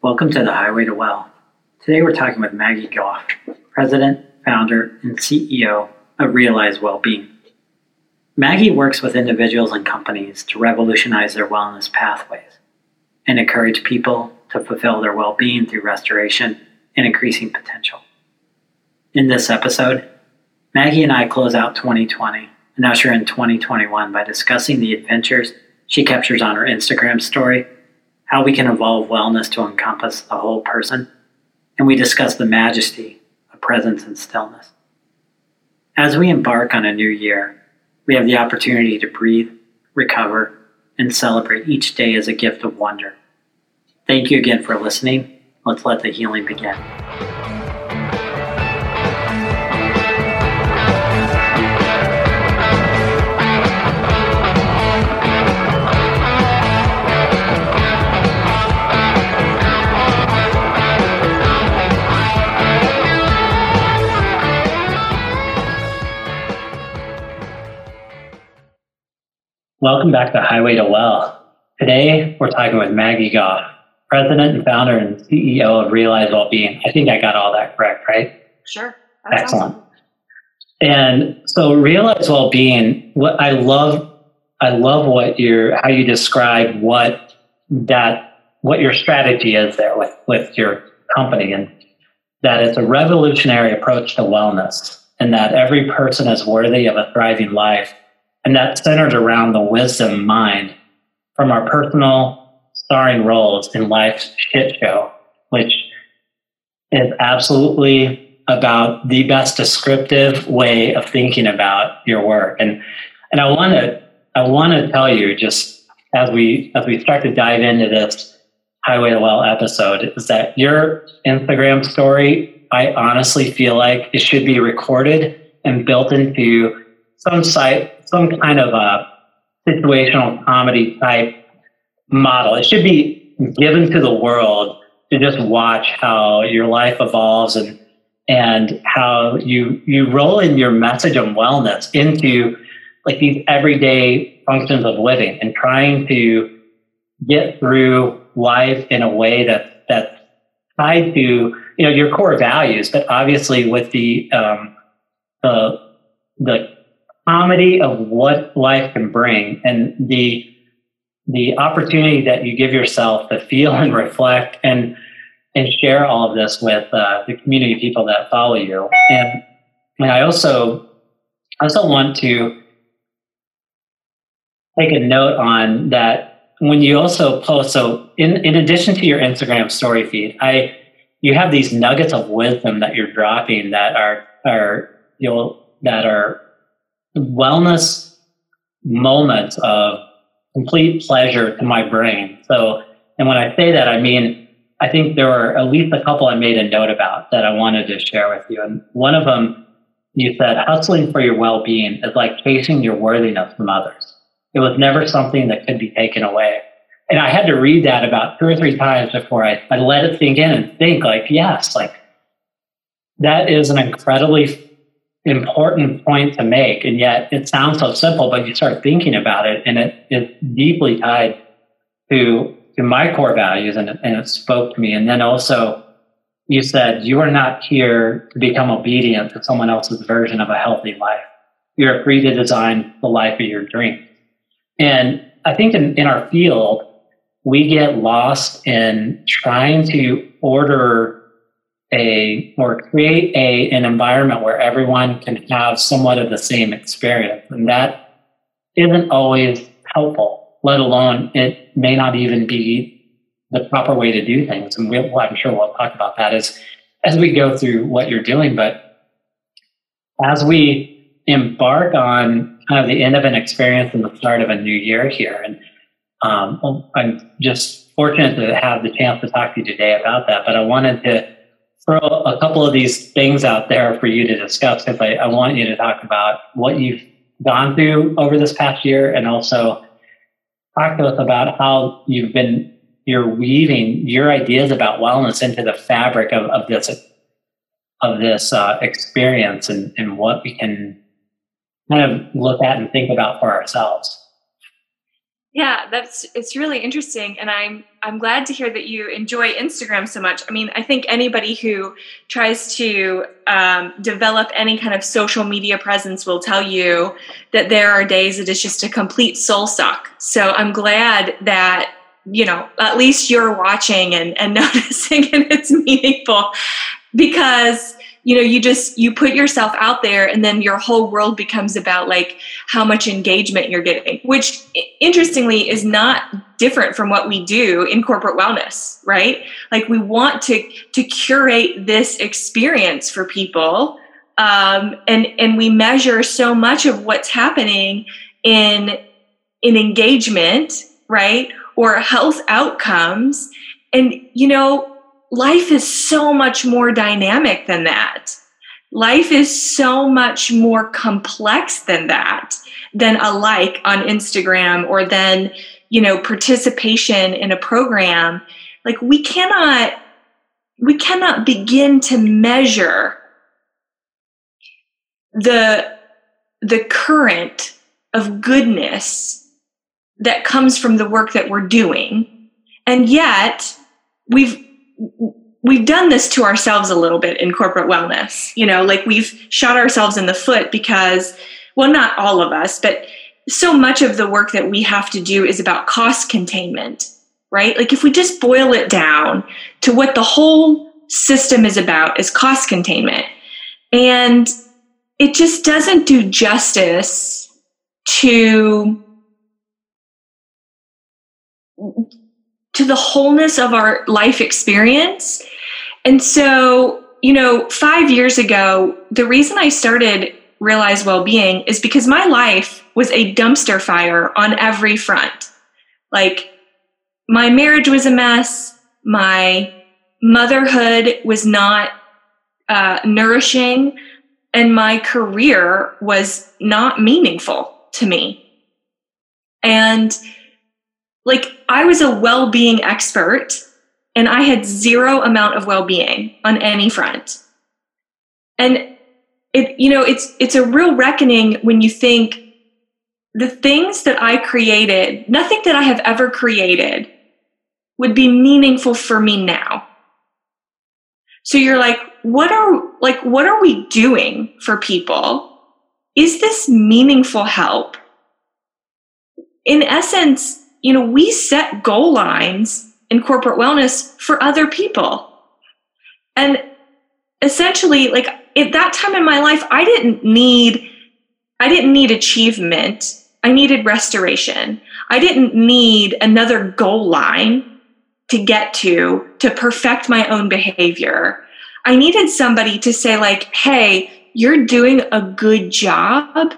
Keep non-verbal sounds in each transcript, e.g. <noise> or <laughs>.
Welcome to the Highway to Well. Today we're talking with Maggie Gough, President, Founder, and CEO of Realize Wellbeing. Maggie works with individuals and companies to revolutionize their wellness pathways and encourage people to fulfill their well being through restoration and increasing potential. In this episode, Maggie and I close out 2020 and usher in 2021 by discussing the adventures she captures on her Instagram story how we can evolve wellness to encompass the whole person, and we discuss the majesty of presence and stillness. As we embark on a new year, we have the opportunity to breathe, recover, and celebrate each day as a gift of wonder. Thank you again for listening. Let's let the healing begin. Welcome back to Highway to Well. Today, we're talking with Maggie Gough, President and founder and CEO of Realize Wellbeing. I think I got all that correct, right? Sure. That's Excellent. Awesome. And so, Realize Wellbeing. What I love, I love what you're, how you describe what that, what your strategy is there with with your company, and that it's a revolutionary approach to wellness, and that every person is worthy of a thriving life and that's centered around the wisdom mind from our personal starring roles in life's shit show, which is absolutely about the best descriptive way of thinking about your work. And and I want to I want to tell you just as we as we start to dive into this Highway to Well episode is that your Instagram story, I honestly feel like it should be recorded and built into some site some kind of a situational comedy type model. It should be given to the world to just watch how your life evolves and and how you you roll in your message of wellness into like these everyday functions of living and trying to get through life in a way that that's tied to you know your core values, but obviously with the um, the the comedy of what life can bring and the the opportunity that you give yourself to feel and reflect and and share all of this with uh, the community of people that follow you. And and I also I also want to take a note on that when you also post so in in addition to your Instagram story feed I you have these nuggets of wisdom that you're dropping that are are you'll that are wellness moments of complete pleasure to my brain. So, and when I say that, I mean, I think there were at least a couple I made a note about that I wanted to share with you. And one of them, you said, hustling for your well being is like chasing your worthiness from others. It was never something that could be taken away. And I had to read that about two or three times before I, I let it sink in and think, like, yes, like that is an incredibly important point to make. And yet it sounds so simple, but you start thinking about it and it is deeply tied to, to my core values and, and it spoke to me. And then also you said, you are not here to become obedient to someone else's version of a healthy life. You're free to design the life of your dreams. And I think in, in our field, we get lost in trying to order a or create a an environment where everyone can have somewhat of the same experience. And that isn't always helpful let alone it may not even be the proper way to do things. And we'll, i'm sure we'll talk about that as as we go through what you're doing. But as we embark on kind of the end of an experience and the start of a new year here and um, i'm just fortunate to have the chance to talk to you today about that but i wanted to throw a couple of these things out there for you to discuss because I, I want you to talk about what you've gone through over this past year and also talk to us about how you've been you're weaving your ideas about wellness into the fabric of, of this of this uh, experience and, and what we can kind of look at and think about for ourselves Yeah, that's it's really interesting, and I'm I'm glad to hear that you enjoy Instagram so much. I mean, I think anybody who tries to um, develop any kind of social media presence will tell you that there are days that it's just a complete soul suck. So I'm glad that you know at least you're watching and, and <laughs> noticing, and it's meaningful because you know you just you put yourself out there and then your whole world becomes about like how much engagement you're getting which interestingly is not different from what we do in corporate wellness right? Like we want to to curate this experience for people um, and and we measure so much of what's happening in in engagement right? Or health outcomes. And you know life is so much more dynamic than that. Life is so much more complex than that, than a like on Instagram or than, you know, participation in a program. Like we cannot we cannot begin to measure the the current of goodness that comes from the work that we're doing. And yet, we've we've done this to ourselves a little bit in corporate wellness. You know, like we've shot ourselves in the foot because, well, not all of us, but so much of the work that we have to do is about cost containment, right? Like if we just boil it down to what the whole system is about is cost containment. And it just doesn't do justice to to the wholeness of our life experience. And so, you know, five years ago, the reason I started Realize Wellbeing is because my life was a dumpster fire on every front. Like, my marriage was a mess, my motherhood was not uh, nourishing, and my career was not meaningful to me. And like I was a well being expert and I had zero amount of well being on any front. And it, you know, it's, it's a real reckoning when you think the things that I created, nothing that I have ever created would be meaningful for me now. So you're like, what are, like, what are we doing for people? Is this meaningful help? In essence, you know, we set goal lines in corporate wellness for other people. And essentially, like at that time in my life, I didn't need I didn't need achievement. I needed restoration. I didn't need another goal line to get to to perfect my own behavior. I needed somebody to say like, "Hey, you're doing a good job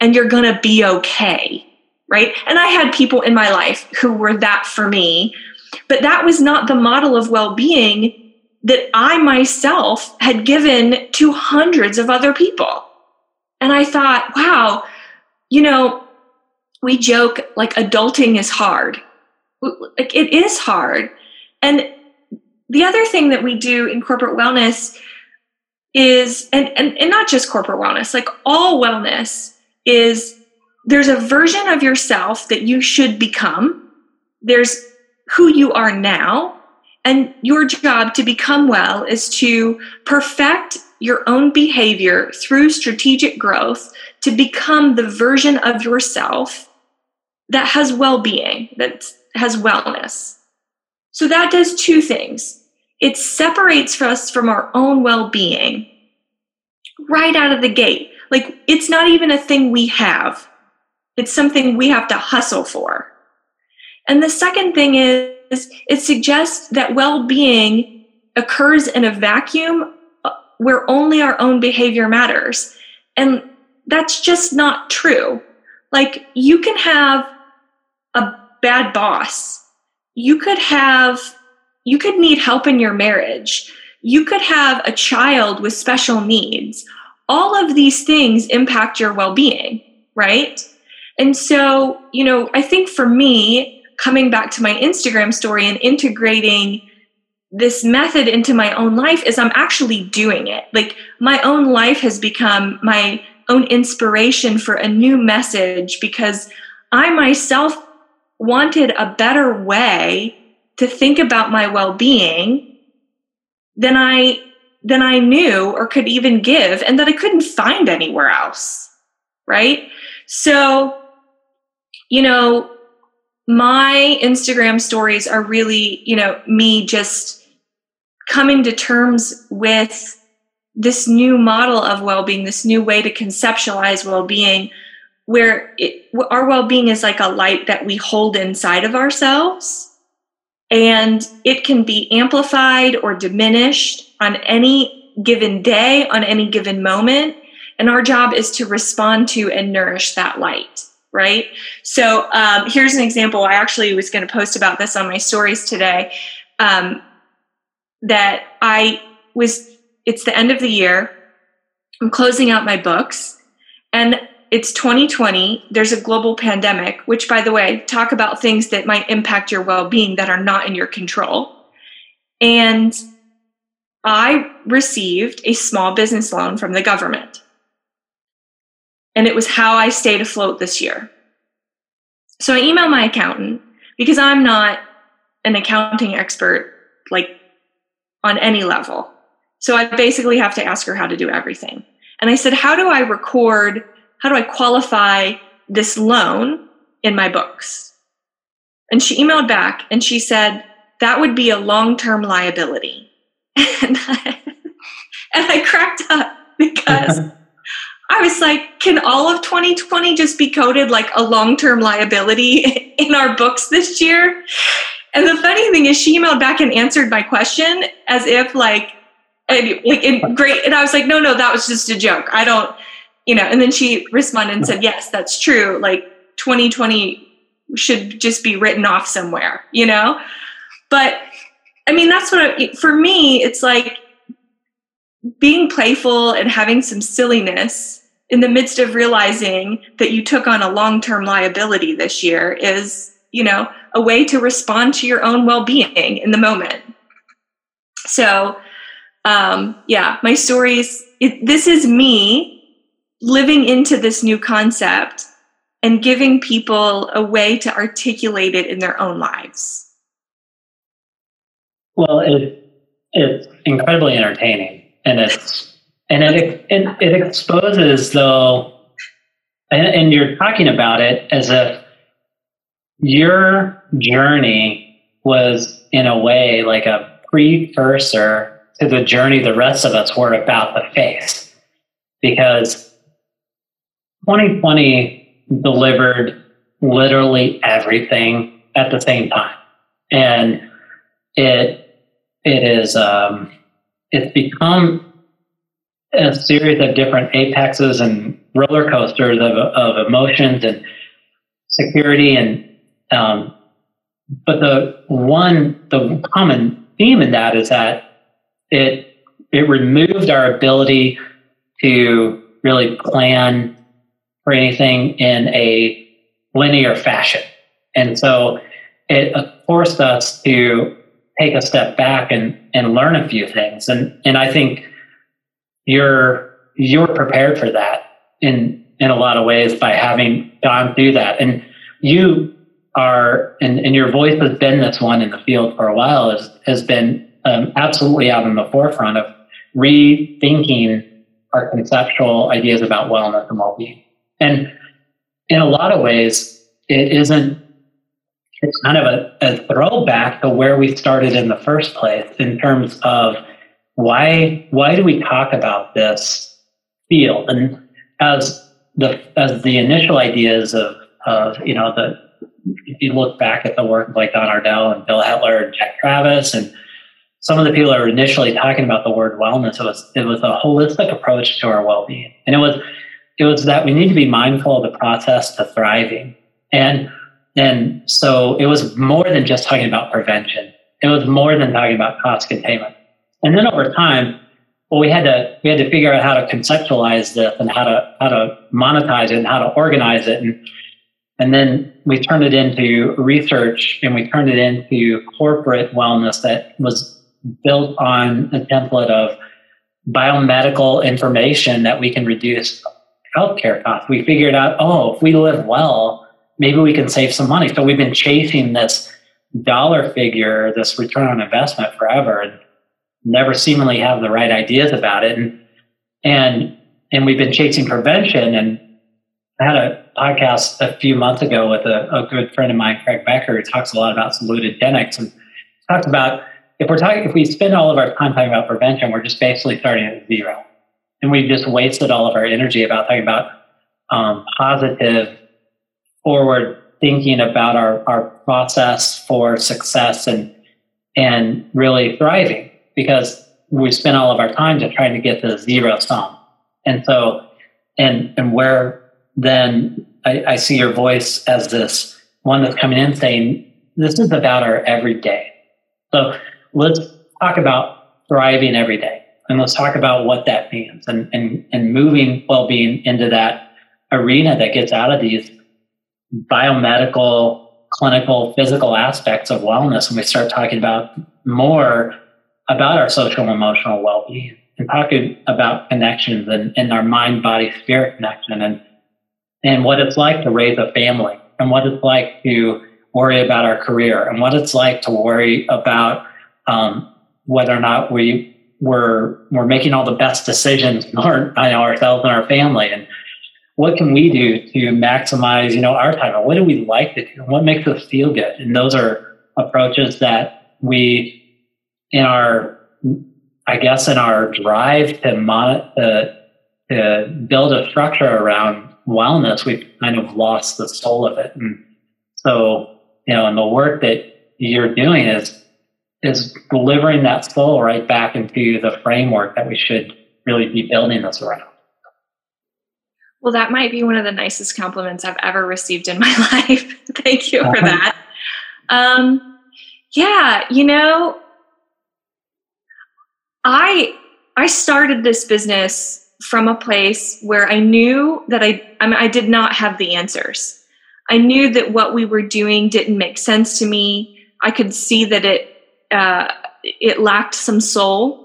and you're going to be okay." Right? And I had people in my life who were that for me, but that was not the model of well being that I myself had given to hundreds of other people. And I thought, wow, you know, we joke like adulting is hard. Like it is hard. And the other thing that we do in corporate wellness is, and, and, and not just corporate wellness, like all wellness is there's a version of yourself that you should become. There's who you are now. And your job to become well is to perfect your own behavior through strategic growth to become the version of yourself that has well being, that has wellness. So that does two things it separates us from our own well being right out of the gate. Like it's not even a thing we have. It's something we have to hustle for. And the second thing is it suggests that well being occurs in a vacuum uh, where only our own behavior matters. And that's just not true. Like, you can have a bad boss. You could have, you could need help in your marriage. You could have a child with special needs. All of these things impact your well being, right? And so, you know, I think for me, coming back to my Instagram story and integrating this method into my own life is I'm actually doing it. Like my own life has become my own inspiration for a new message because I myself wanted a better way to think about my well-being than I than I knew or could even give and that I couldn't find anywhere else. Right? So, you know, my Instagram stories are really, you know, me just coming to terms with this new model of well-being, this new way to conceptualize well-being where it, our well-being is like a light that we hold inside of ourselves and it can be amplified or diminished on any given day on any given moment and our job is to respond to and nourish that light right? So um, here's an example i actually was going to post about this on my stories today um, that i was it's the end of the year. I'm closing out my books and it's 2020 there's a global pandemic which by the way talk about things that might impact your well-being that are not in your control. And i received a small business loan from the government and it was how i stayed afloat this year so i emailed my accountant because i'm not an accounting expert like on any level so i basically have to ask her how to do everything and i said how do i record how do I qualify this loan in my books? And she emailed back and she said, that would be a long term liability. <laughs> and, I, and I cracked up <laughs> because I was like, can all of 2020 just be coded like a long term liability <laughs> in our books this year? And the funny thing is, she emailed back and answered my question as if like, like great. And I was like, no, no, that was just a joke. I don't, you know, and then she responded and said, yes, that's true. Like 2020 should just be written off somewhere, you know? But I mean, that's what, I, for me, it's like being playful and having some silliness in the midst of realizing that you took on a long term liability this year is, you know, a way to respond to your own well being in the moment. So, um, yeah, my stories, it, this is me living into this new concept and giving people a way to articulate it in their own lives? Well, it, it's incredibly entertaining, and it's and it it, it exposes though, and, and you're talking about it as if your journey was in a way like a precursor to the journey the rest of us were about to face, because 2020 delivered literally everything at the same time, and it it is um, it's become a series of different apexes and roller coasters of, of emotions and security and um, but the one the common theme in that is that it it removed our ability to really plan for anything in a linear fashion. And so it forced us to take a step back and, and learn a few things. And, and I think you're, you're prepared for that in, in a lot of ways by having gone through that. And you are, and, and your voice has been this one in the field for a while, has, has been um, absolutely out in the forefront of rethinking our conceptual ideas about wellness and well-being. And in a lot of ways, it isn't, it's kind of a, a throwback to where we started in the first place in terms of why, why do we talk about this field? And as the, as the initial ideas of, of, you know, the, if you look back at the work of like Don Ardell and Bill Hettler and Jack Travis and some of the people that were initially talking about the word wellness, it was it was a holistic approach to our well-being. And it was it was that we need to be mindful of the process to thriving. And and so it was more than just talking about prevention. It was more than talking about cost containment. And then over time, well, we had to we had to figure out how to conceptualize this and how to how to monetize it and how to organize it. And and then we turned it into research and we turned it into corporate wellness that was built on a template of biomedical information that we can reduce healthcare costs. We figured out, oh, if we live well, maybe we can save some money. So we've been chasing this dollar figure, this return on investment forever, and never seemingly have the right ideas about it. And and and we've been chasing prevention. And I had a podcast a few months ago with a, a good friend of mine, Craig Becker, who talks a lot about salutogenics and talks about if we're talking if we spend all of our time talking about prevention, we're just basically starting at zero. And we've just wasted all of our energy about talking about um, positive forward thinking about our, our process for success and and really thriving because we spend all of our time just trying to get to zero sum. And so and and where then I, I see your voice as this one that's coming in saying, This is about our everyday. So let's talk about thriving every day. And let's talk about what that means and, and, and moving well-being into that arena that gets out of these biomedical, clinical, physical aspects of wellness, and we start talking about more about our social and emotional well-being. And talking about connections and, and our mind, body, spirit connection and and what it's like to raise a family and what it's like to worry about our career and what it's like to worry about um, whether or not we we're we're making all the best decisions our, ourselves and our family. And what can we do to maximize you know our time? And what do we like to do? And what makes us feel good? And those are approaches that we in our i guess in our drive to mon- to, to build a structure around wellness we've kind of lost the soul of it and so you know and the work that you're doing is is delivering that soul right back into the framework that we should really be building this around well, that might be one of the nicest compliments I've ever received in <laughs> my life. Thank you for uh-huh. that. Um, yeah, you know, I I started this business from a place where I knew that I I, mean, I did not have the answers. I knew that what we were doing didn't make sense to me. I could see that it uh, it lacked some soul.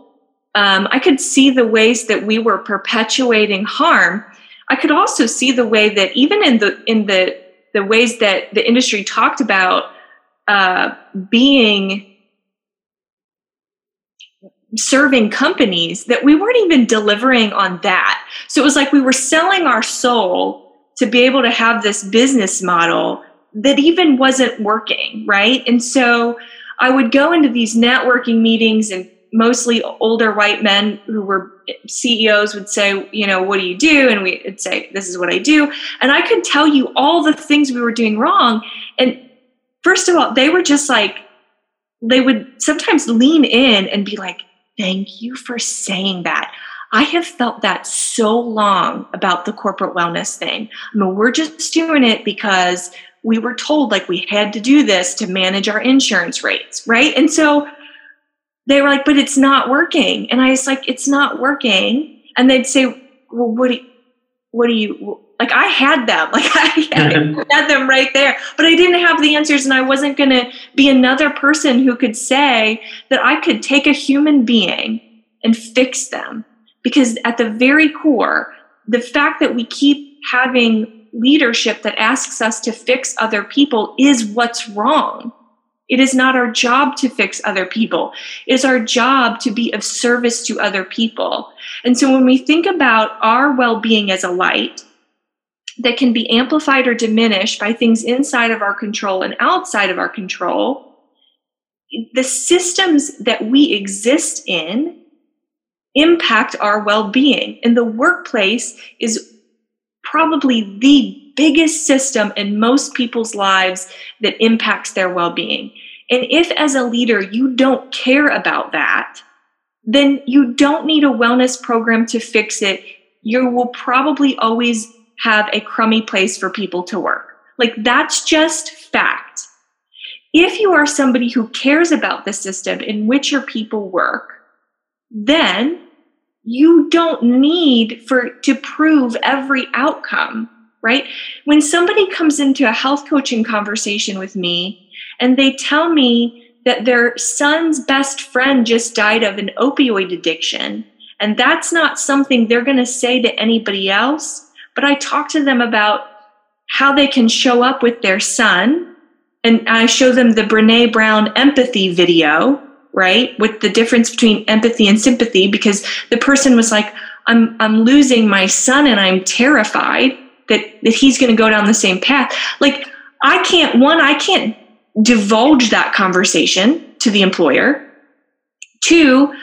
Um, I could see the ways that we were perpetuating harm I could also see the way that even in the in the the ways that the industry talked about uh, being serving companies that we weren't even delivering on that. So it was like we were selling our soul to be able to have this business model that even wasn't working, right? And so I would go into these networking meetings and mostly older white men who were CEOs would say, you know, what do you do? And we'd say, this is what I do. And I could tell you all the things we were doing wrong. And first of all, they were just like, they would sometimes lean in and be like, thank you for saying that. I have felt that so long about the corporate wellness thing. I mean, we're just doing it because we were told like we had to do this to manage our insurance rates, right? And so they were like, but it's not working. And I was like, it's not working. And they'd say, well, what do you, what do you, like I had them, <laughs> like I had, <laughs> had them right there, but I didn't have the answers and I wasn't going to be another person who could say that I could take a human being and fix them. Because at the very core, the fact that we keep having leadership that asks us to fix other people is what's wrong. It is not our job to fix other people. It is our job to be of service to other people. And so when we think about our well being as a light that can be amplified or diminished by things inside of our control and outside of our control, the systems that we exist in impact our well being. And the workplace is probably the biggest system in most people's lives that impacts their well being. And if, as a leader, you don't care about that, then you don't need a wellness program to fix it. You will probably always have a crummy place for people to work. Like, that's just fact. If you are somebody who cares about the system in which your people work, then you don't need for to prove every outcome right? When somebody comes into a health coaching conversation with me and they tell me that their son's best friend just died of an opioid addiction, and that's not something they're going to say to anybody else, but I talk to them about how they can show up with their son. And I show them the Brene Brown empathy video, right? With the difference between empathy and sympathy, because the person was like, I'm, I'm losing my son and I'm terrified that, that he's going to go down the same path. Like, I can't, one, I can't divulge that conversation to the employer. Two,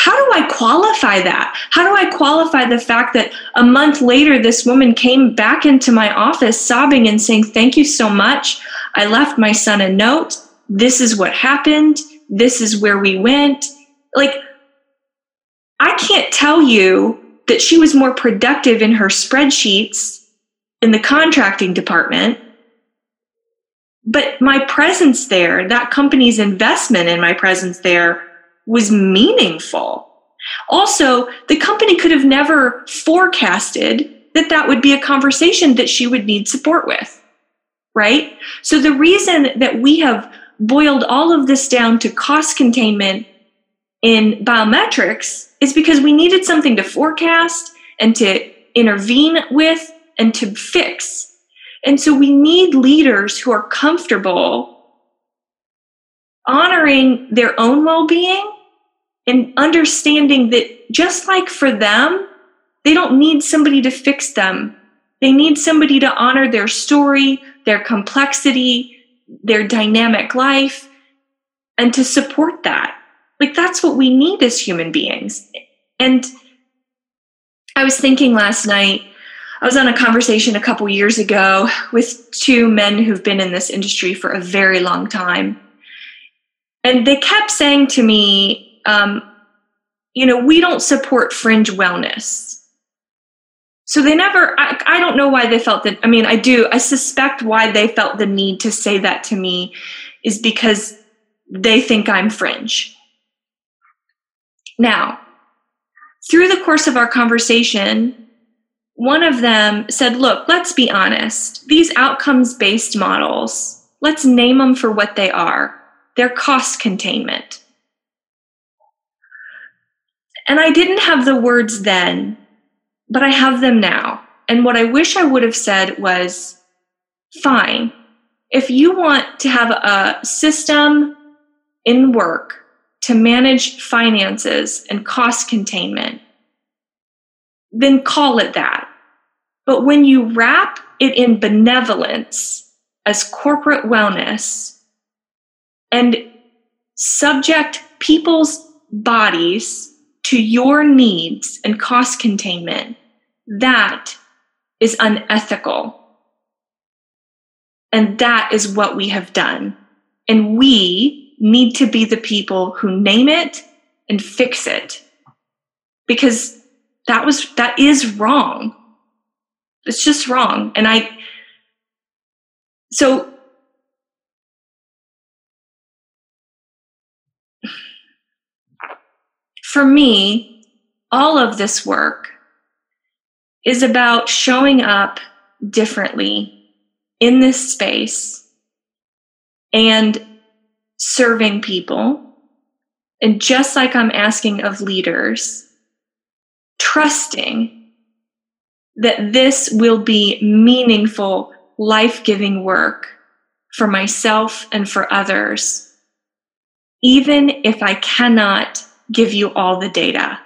how do I qualify that? How do I qualify the fact that a month later, this woman came back into my office sobbing and saying, Thank you so much. I left my son a note. This is what happened. This is where we went. Like, I can't tell you that she was more productive in her spreadsheets in the contracting department. But my presence there, that company's investment in my presence there, was meaningful. Also, the company could have never forecasted that that would be a conversation that she would need support with, right? So, the reason that we have boiled all of this down to cost containment in biometrics is because we needed something to forecast and to intervene with and to fix. And so, we need leaders who are comfortable honoring their own well being and understanding that just like for them, they don't need somebody to fix them. They need somebody to honor their story, their complexity, their dynamic life, and to support that. Like, that's what we need as human beings. And I was thinking last night, I was on a conversation a couple years ago with two men who've been in this industry for a very long time. And they kept saying to me, um, you know, we don't support fringe wellness. So they never, I, I don't know why they felt that. I mean, I do, I suspect why they felt the need to say that to me is because they think I'm fringe. Now, through the course of our conversation, one of them said, Look, let's be honest. These outcomes based models, let's name them for what they are. They're cost containment. And I didn't have the words then, but I have them now. And what I wish I would have said was fine, if you want to have a system in work to manage finances and cost containment, then call it that. But when you wrap it in benevolence as corporate wellness and subject people's bodies to your needs and cost containment, that is unethical. And that is what we have done. And we need to be the people who name it and fix it. Because that was that is wrong. It's just wrong. And I so for me, all of this work is about showing up differently in this space and serving people. And just like I'm asking of leaders, trusting that this will be meaningful, life giving work for myself and for others, even if I cannot give you all the data.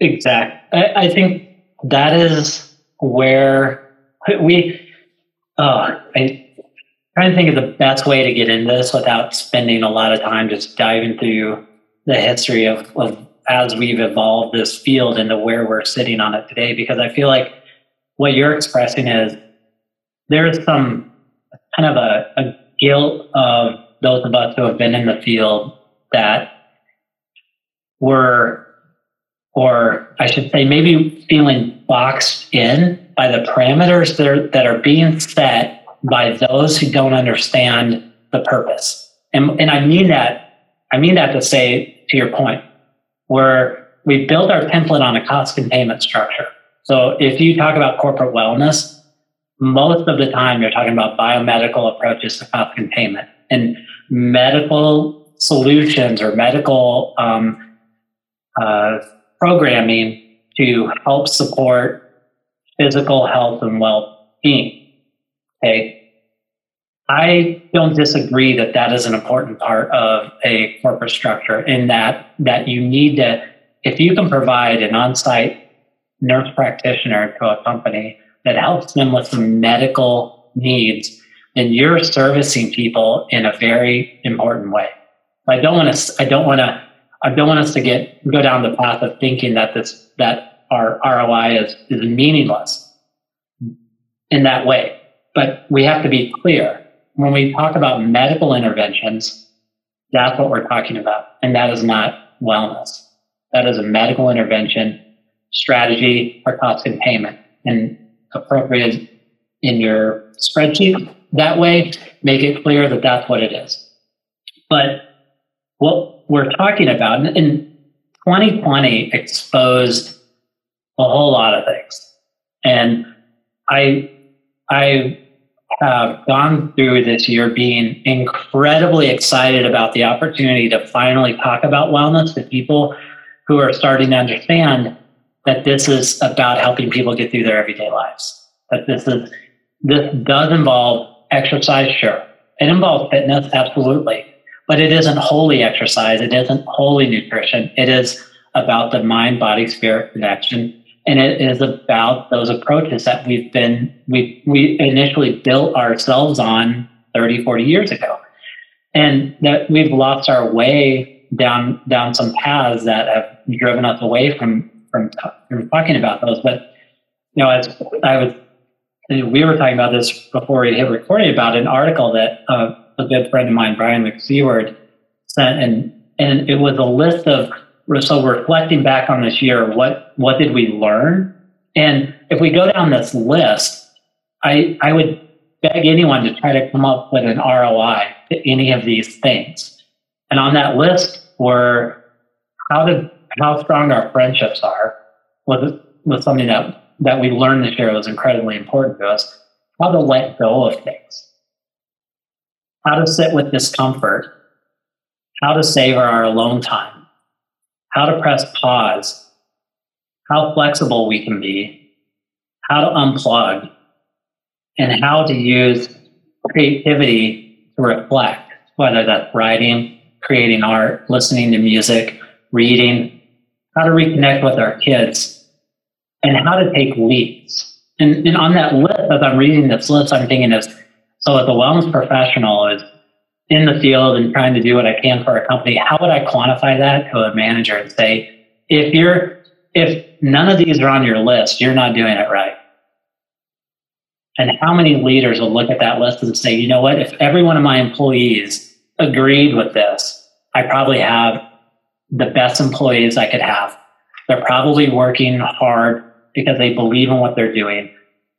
Exact. I, I think that is where we. Oh, I trying to think of the best way to get into this without spending a lot of time just diving through the history of, of as we've evolved this field into where we're sitting on it today. Because I feel like what you're expressing is there's some kind of a, a guilt of those of us who have been in the field that were, or I should say, maybe feeling boxed in by the parameters that are, that are being set by those who don't understand the purpose. And, and I mean that, I mean that to say, to your point, where we built our template on a cost containment structure. So if you talk about corporate wellness, most of the time you're talking about biomedical approaches to cost containment and medical solutions or medical um, uh, programming to help support physical health and well-being. Okay. I don't disagree that that is an important part of a corporate structure in that that you need to if you can provide an on-site nurse practitioner to a company that helps them with some medical needs, then you're servicing people in a very important way. I don't want to I don't want to I don't want us to get go down the path of thinking that this that our ROI is, is meaningless in that way. But we have to be clear. When we talk about medical interventions, that's what we're talking about. And that is not wellness. That is a medical intervention strategy for cost containment and appropriate in your spreadsheet. That way, make it clear that that's what it is. But what we're talking about in 2020 exposed a whole lot of things. And I, I have gone through this year being incredibly excited about the opportunity to finally talk about wellness to people who are starting to understand that this is about helping people get through their everyday lives. That this is this does involve exercise, sure. It involves fitness, absolutely. But it isn't wholly exercise. It isn't wholly nutrition. It is about the mind, body, spirit connection and it is about those approaches that we've been we we initially built ourselves on 30 40 years ago and that we've lost our way down down some paths that have driven us away from from, from talking about those but you know as i was we were talking about this before we hit recording about an article that uh, a good friend of mine brian mcseward sent and and it was a list of so reflecting back on this year, what what did we learn? And if we go down this list, I I would beg anyone to try to come up with an ROI to any of these things. And on that list were how to how strong our friendships are was was something that that we learned this year was incredibly important to us. How to let go of things. How to sit with discomfort. How to savor our alone time how to press pause, how flexible we can be, how to unplug, and how to use creativity to reflect, whether that's writing, creating art, listening to music, reading, how to reconnect with our kids, and how to take leads. And, and on that list, as I'm reading this list, I'm thinking is so as a wellness professional is in the field and trying to do what I can for a company, how would I quantify that to a manager and say, if you're, if none of these are on your list, you're not doing it right. And how many leaders will look at that list and say, you know what, if every one of my employees agreed with this, I probably have the best employees I could have. They're probably working hard because they believe in what they're doing,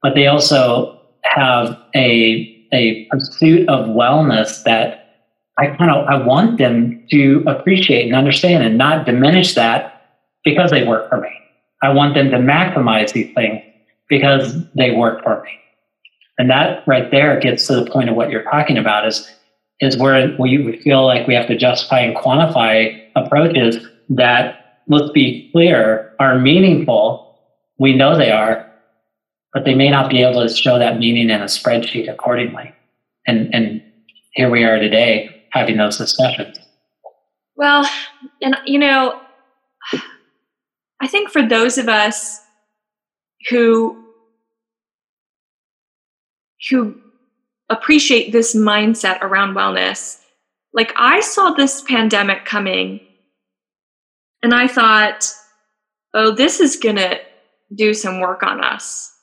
but they also have a a pursuit of wellness that I kind of I want them to appreciate and understand and not diminish that because they work for me. I want them to maximize these things because they work for me. And that right there gets to the point of what you're talking about is is where we feel like we have to justify and quantify approaches that let's be clear are meaningful. We know they are, but they may not be able to show that meaning in a spreadsheet accordingly. And, and here we are today having those discussions. Well, and you know, I think for those of us who who appreciate this mindset around wellness, like I saw this pandemic coming and I thought, oh, this is to do some work on us.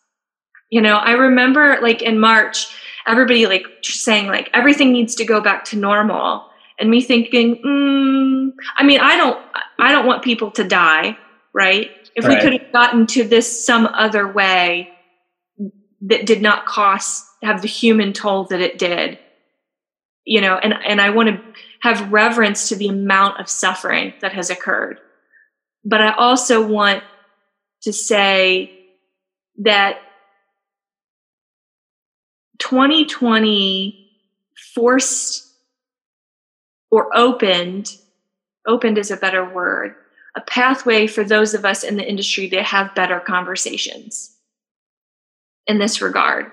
You know, I remember like in March, everybody like saying like everything needs to go back to normal, and me thinking, mm, I mean, I don't, I don't want people to die, right? If right. we could have gotten to this some other way that did not cost have the human toll that it did, you know, and and I want to have reverence to the amount of suffering that has occurred, but I also want to say that 2020 forced or opened, opened is a better word, a pathway for those of us in the industry to have better conversations in this regard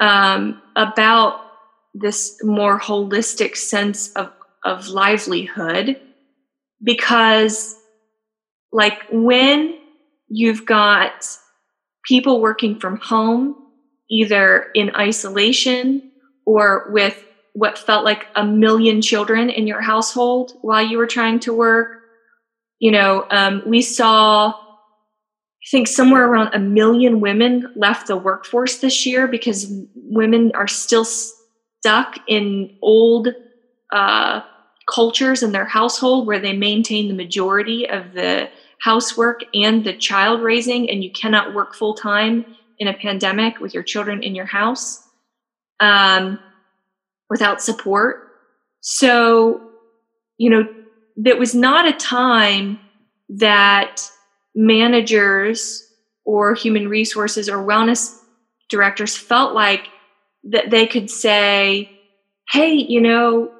um, about this more holistic sense of, of livelihood. Because like when you've got people working from home either in isolation or with what felt like a million children in your household while you were trying to work. You know um, we saw i think somewhere around a million women left the workforce this year because women are still stuck in old uh, cultures in their household where they maintain the majority of the housework and the child raising, and you cannot work full time in a pandemic with your children in your house um, without support. So, you know, that was not a time that managers or human resources or wellness directors felt like that they could say, hey, you know,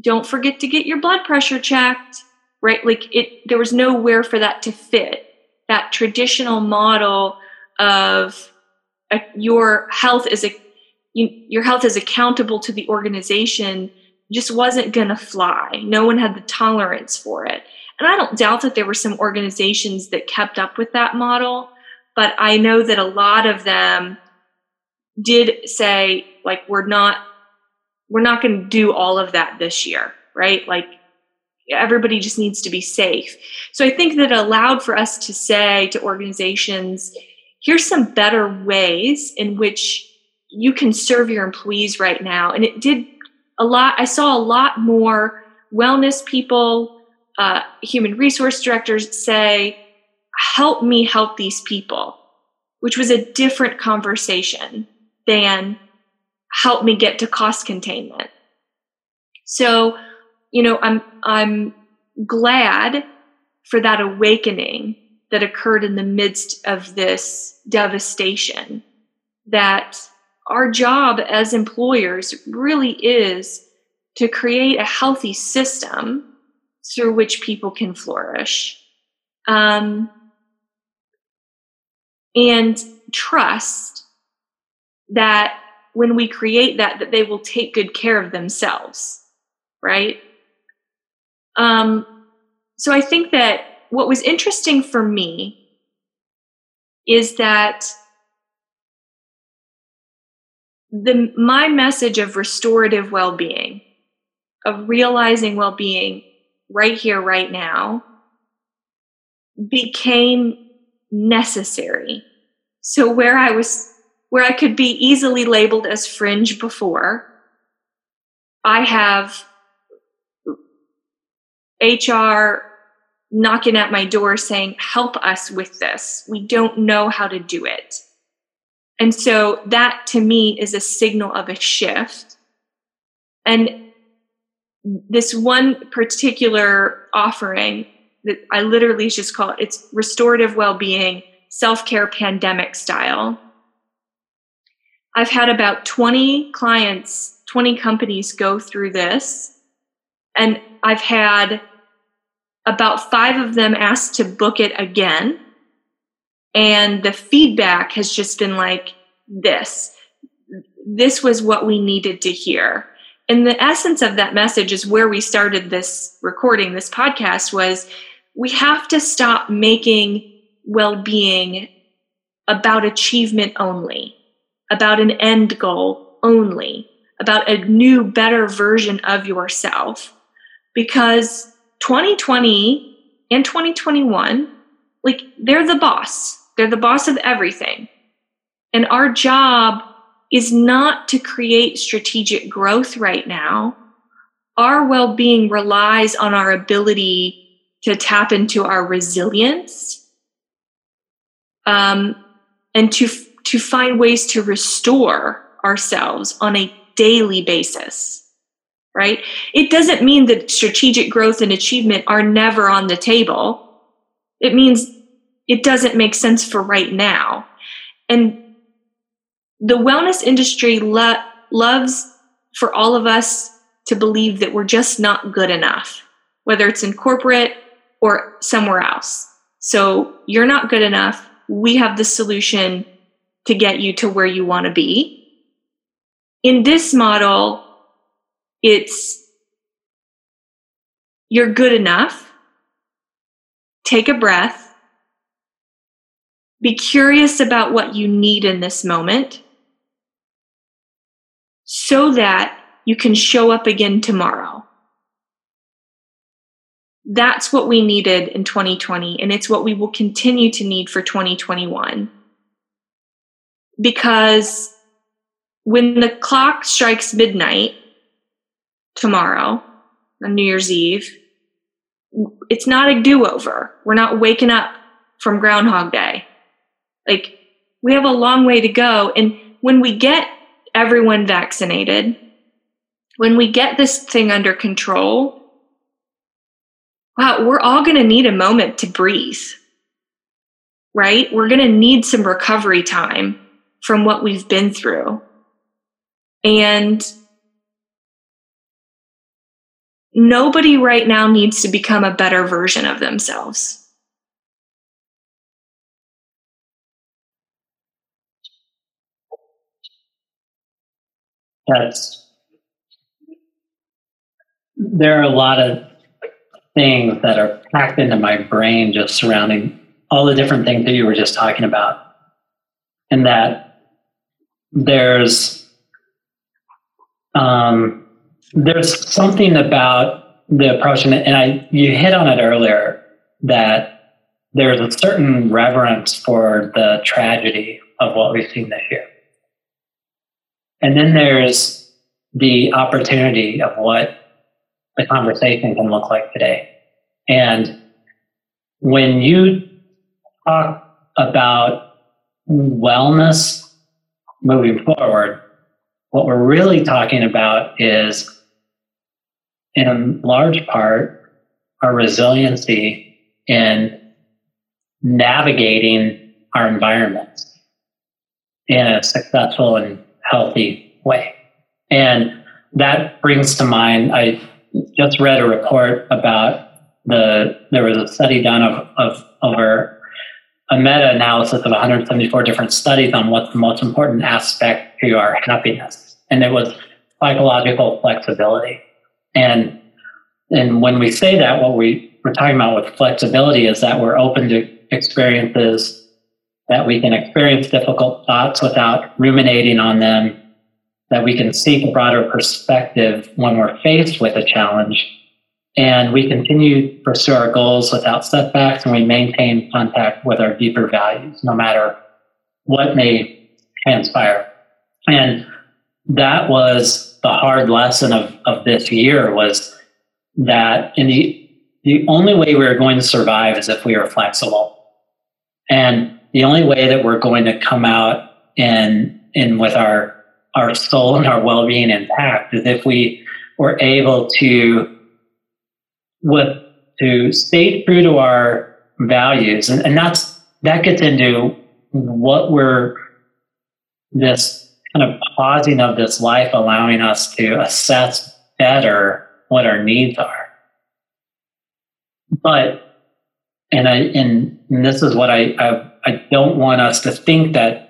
don't forget to get your blood pressure checked, right? Like it, there was nowhere for that to fit. That traditional model of uh, your health is a you, your health is accountable to the organization just wasn't going to fly. No one had the tolerance for it. And I don't doubt that there were some organizations that kept up with that model, but I know that a lot of them did say like we're not we're not going to do all of that this year, right? Like everybody just needs to be safe. So I think that allowed for us to say to organizations, here's some better ways in which you can serve your employees right now. And it did a lot. I saw a lot more wellness people, uh, human resource directors say, help me help these people, which was a different conversation than help me get to cost containment. So, you know, I'm I'm glad for that awakening that occurred in the midst of this devastation that our job as employers really is to create a healthy system through which people can flourish. Um, and trust that when we create that that they will take good care of themselves right um, so i think that what was interesting for me is that the my message of restorative well-being of realizing well-being right here right now became necessary. So where i was where I could be easily labeled as fringe before, I have HR knocking at my door saying, Help us with this. We don't know how to do it. And so that to me is a signal of a shift. And this one particular offering that I literally just call it, it's restorative well-being, self-care pandemic style. I've had about 20 clients, 20 companies go through this. And I've had about five of them asked to book it again. And the feedback has just been like this this was what we needed to hear. And the essence of that message is where we started this recording, this podcast was we have to stop making well being about achievement only about an end goal only, about a new, better version of yourself. Because 2020 and 2021, like they're the boss, they're the boss of everything. And our job is not to create strategic growth right now. Our well being relies on our ability to tap into our resilience um, and to to find ways to restore ourselves on a daily basis, right? It doesn't mean that strategic growth and achievement are never on the table. It means it doesn't make sense for right now. And the wellness industry lo- loves for all of us to believe that we're just not good enough, whether it's in corporate, or somewhere else. So you're not good enough. We have the solution to get you to where you want to be. In this model, it's you're good enough. Take a breath. Be curious about what you need in this moment so that you can show up again tomorrow. That's what we needed in 2020, and it's what we will continue to need for 2021. Because when the clock strikes midnight tomorrow, on New Year's Eve, it's not a do over. We're not waking up from Groundhog Day. Like, we have a long way to go. And when we get everyone vaccinated, when we get this thing under control, wow, we're all going to need a moment to breathe, right? We're going to need some recovery time from what we've been through. And nobody right now needs to become a better version of themselves. That's there are a lot of things that are packed into my brain just surrounding all the different things that you were just talking about. And that there's um, there's something about the approach, and, and I you hit on it earlier that there's a certain reverence for the tragedy of what we've seen this year. And then there's the opportunity of what the conversation can look like today. And when you talk about wellness moving forward, what we're really talking about is, in large part, our resiliency in navigating our environments in a successful and healthy way. And that brings to mind, I just read a report about the there was a study done of, of over a meta-analysis of 174 different studies on what's the most important aspect to our happiness and it was psychological flexibility and and when we say that what we we're talking about with flexibility is that we're open to experiences that we can experience difficult thoughts without ruminating on them that we can seek a broader perspective when we're faced with a challenge. And we continue to pursue our goals without setbacks and we maintain contact with our deeper values, no matter what may transpire. And that was the hard lesson of, of this year was that in the the only way we are going to survive is if we are flexible. And the only way that we're going to come out in in with our our soul and our well-being intact is if we were able to with to stay true to our values and, and that's that gets into what we're this kind of pausing of this life allowing us to assess better what our needs are but and i and, and this is what I, I i don't want us to think that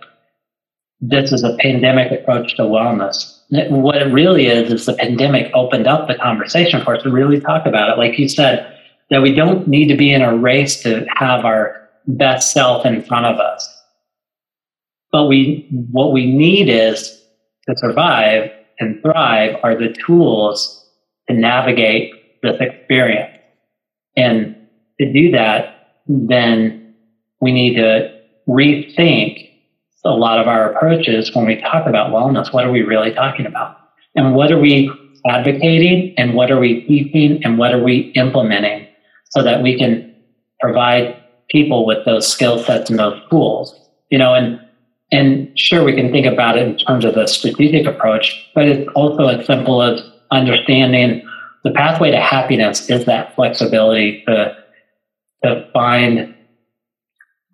this is a pandemic approach to wellness. What it really is, is the pandemic opened up the conversation for us to really talk about it. Like you said, that we don't need to be in a race to have our best self in front of us. But we, what we need is to survive and thrive are the tools to navigate this experience. And to do that, then we need to rethink a lot of our approaches when we talk about wellness. What are we really talking about? And what are we advocating? And what are we teaching? And what are we implementing so that we can provide people with those skill sets and those tools? You know, and and sure, we can think about it in terms of a strategic approach, but it's also as simple as understanding the pathway to happiness is that flexibility to to find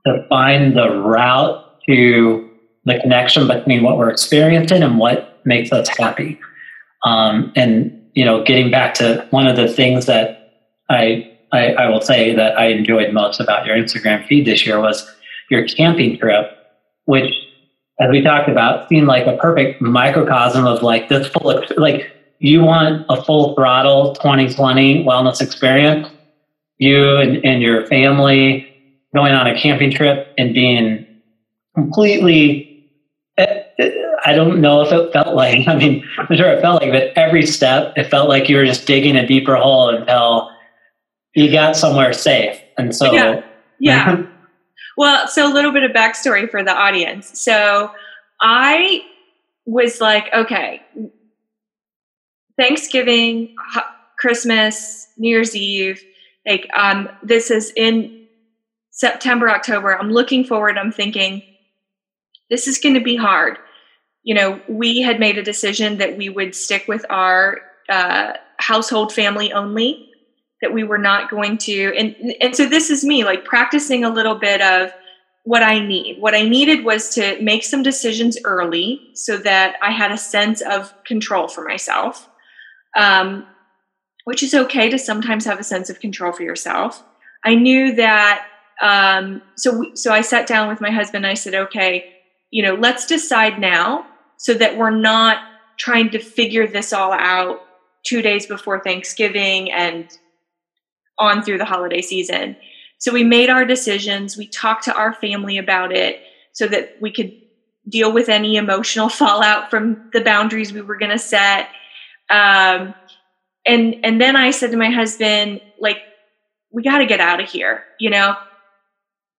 to find the route to the connection between what we're experiencing and what makes us happy. Um, and you know, getting back to one of the things that I I, I will say that I enjoyed most about your Instagram feed this year was your camping trip, which, as we talked about, seemed like a perfect microcosm of like this full, like you want a full throttle 2020 wellness experience. You and, and your family going on a camping trip and being completely eh, eh, I don't know if it felt like, <laughs> I mean, I'm sure it felt like, but every step, it felt like you were just digging a deeper hole until you got somewhere safe. And so, yeah. yeah. <laughs> well, so a little bit of backstory for the audience. So I was like, okay, Thanksgiving, Christmas, New Year's Eve, like, um, this is in September, October. I'm looking forward. I'm thinking, this is going to be hard. You know, we had made a decision that we would stick with our uh, household family only, that we were not going to. And, and so this is me like practicing a little bit of what I need. What I needed was to make some decisions early so that I had a sense of control for myself, um, which is okay to sometimes have a sense of control for yourself. I knew that. Um, so, so I sat down with my husband. I said, "Okay, you know, let's decide now so that we're not trying to figure this all out two days before Thanksgiving and on through the holiday season. So we made our decisions. We talked to our family about it so that we could deal with any emotional <laughs> fallout from the boundaries we were going to set. Um, and and then I said to my husband, like, we got to get out of here. You know,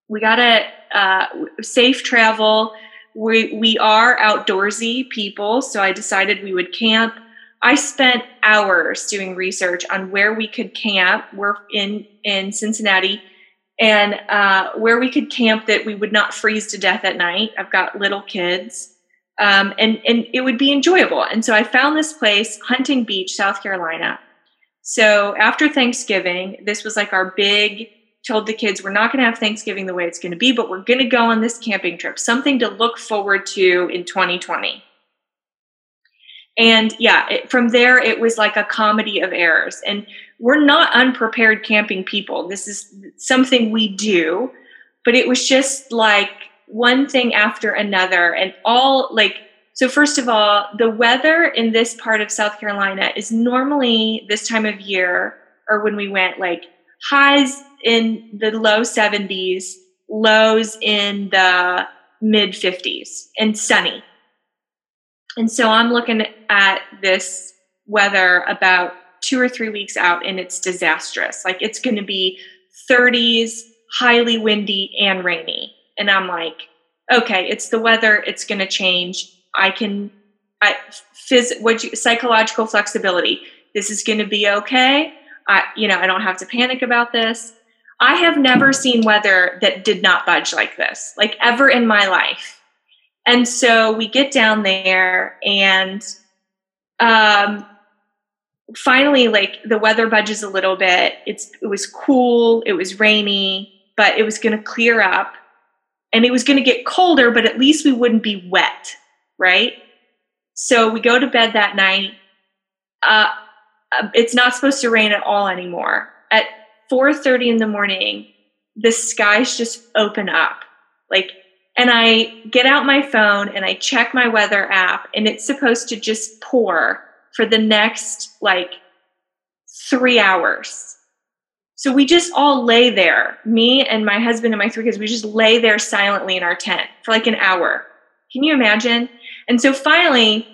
we got to uh, safe travel we we are outdoorsy people, so I decided we would camp. I spent hours doing research on where we could camp. We're in in Cincinnati, and uh, where we could camp that we would not freeze to death at night. I've got little kids, um, and and it would be enjoyable. And so I found this place, Hunting Beach, South Carolina. So after Thanksgiving, this was like our big told the kids we're not going to have Thanksgiving the way it's going to be, but we're going to go on this camping trip, something to look forward to in 2020. And yeah, it, from there, it was like a comedy of errors. And we're not unprepared camping people. This is something we do, but it was just like one thing after another. And all like, so first of all, the weather in this part of South Carolina is normally this time of year, or when we went, like highs in the low 70s, lows in the mid 50s, and sunny. And so I'm looking at this weather about two or three weeks out, and it's disastrous. Like it's going to be 30s, highly windy, and rainy. And I'm like, okay, it's the weather, it's going to change. I can, I, phys, what you, psychological flexibility. This is going to be okay. I, you know, I don't have to panic about this. I have never seen weather that did not budge like this, like ever in my life. And so we get down there and um, finally like the weather budges a little bit. It's it was cool, it was rainy, but it was going to clear up and it was going to get colder, but at least we wouldn't be wet, right? So we go to bed that night. Uh, uh it's not supposed to rain at all anymore. At 4:30 in the morning, the skies just open up. Like and I get out my phone and I check my weather app and it's supposed to just pour for the next like 3 hours. So we just all lay there, me and my husband and my three kids, we just lay there silently in our tent for like an hour. Can you imagine? And so finally,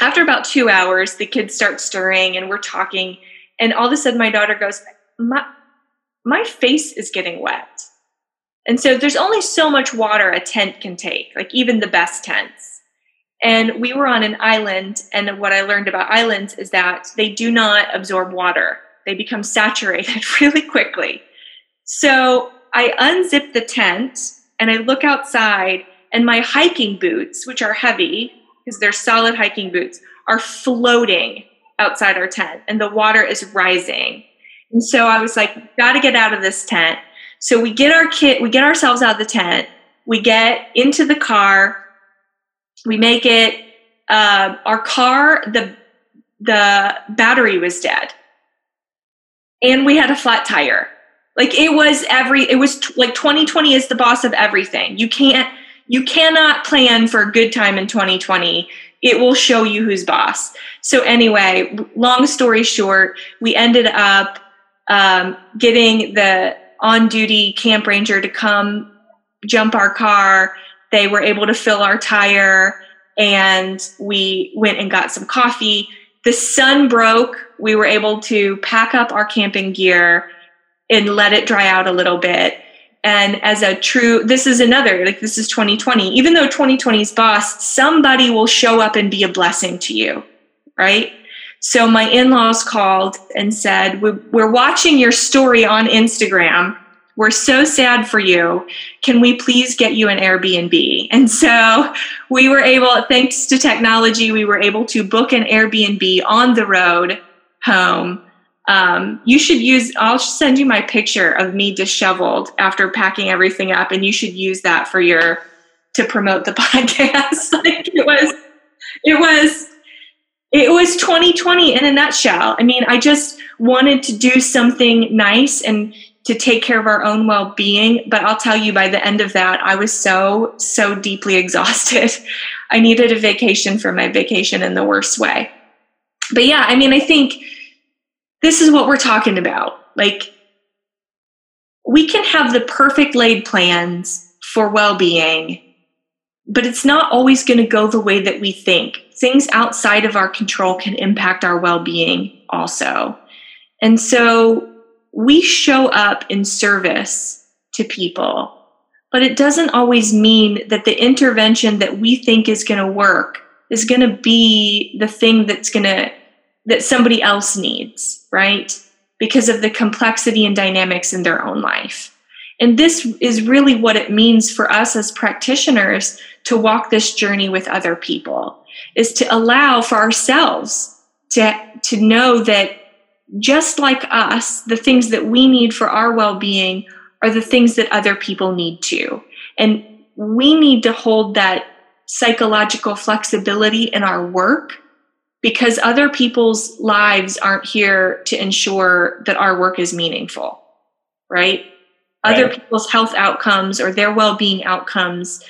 after about two hours, the kids start stirring and we're talking. And all of a sudden, my daughter goes, my my face is getting wet. And so there's only so much water a tent can take, like even the best tents. And we were on an island, and what I learned about islands is that they do not absorb water. They become saturated <laughs> really quickly. So I unzip the tent and I look outside, and my hiking boots, which are heavy because they're solid hiking boots, are floating outside our tent, and the water is rising. And so I was like, got to get out of this tent. So we get our kit, we get ourselves out of the tent, we get into the car, we make it. Uh, our car, the the battery was dead, and we had a flat tire. Like it was every, it was t- like 2020 is the boss of everything. You can't, you cannot plan for a good time in 2020. It will show you who's boss. So, anyway, long story short, we ended up um, getting the on duty camp ranger to come jump our car. They were able to fill our tire, and we went and got some coffee. The sun broke. We were able to pack up our camping gear and let it dry out a little bit and as a true this is another like this is 2020 even though 2020's boss somebody will show up and be a blessing to you right so my in-laws called and said we're watching your story on instagram. We're so sad for you. Can we please get you an airbnb? And so we were able thanks to technology we were able to book an airbnb on the road home. Um, you should use i'll send you my picture of me disheveled after packing everything up and you should use that for your to promote the <laughs> podcast. Like it was it was it was 2020 in a nutshell. I mean i just wanted to do something nice and to take care of our own well-being but i'll tell you by the end of that i was so so deeply <laughs> exhausted. I needed a vacation from my vacation in the worst way. But yeah i mean i think this is what we're talking about. Like, we can have the perfect laid plans for well being, but it's not always going to go the way that we think. Things outside of our control can impact our well being also. And so we show up in service to people, but it doesn't always mean that the intervention that we think is going to work is going to be the thing that's going to that somebody else needs, right? Because of the complexity and dynamics in their own life. And this is really what it means for us as practitioners to walk this journey with other people is to allow for ourselves to, to know that just like us, the things that we need for our well being are the things that other people need too. And we need to hold that psychological flexibility in our work because other people's lives aren't here to ensure that our work is meaningful, right? right? Other people's health outcomes or their well being outcomes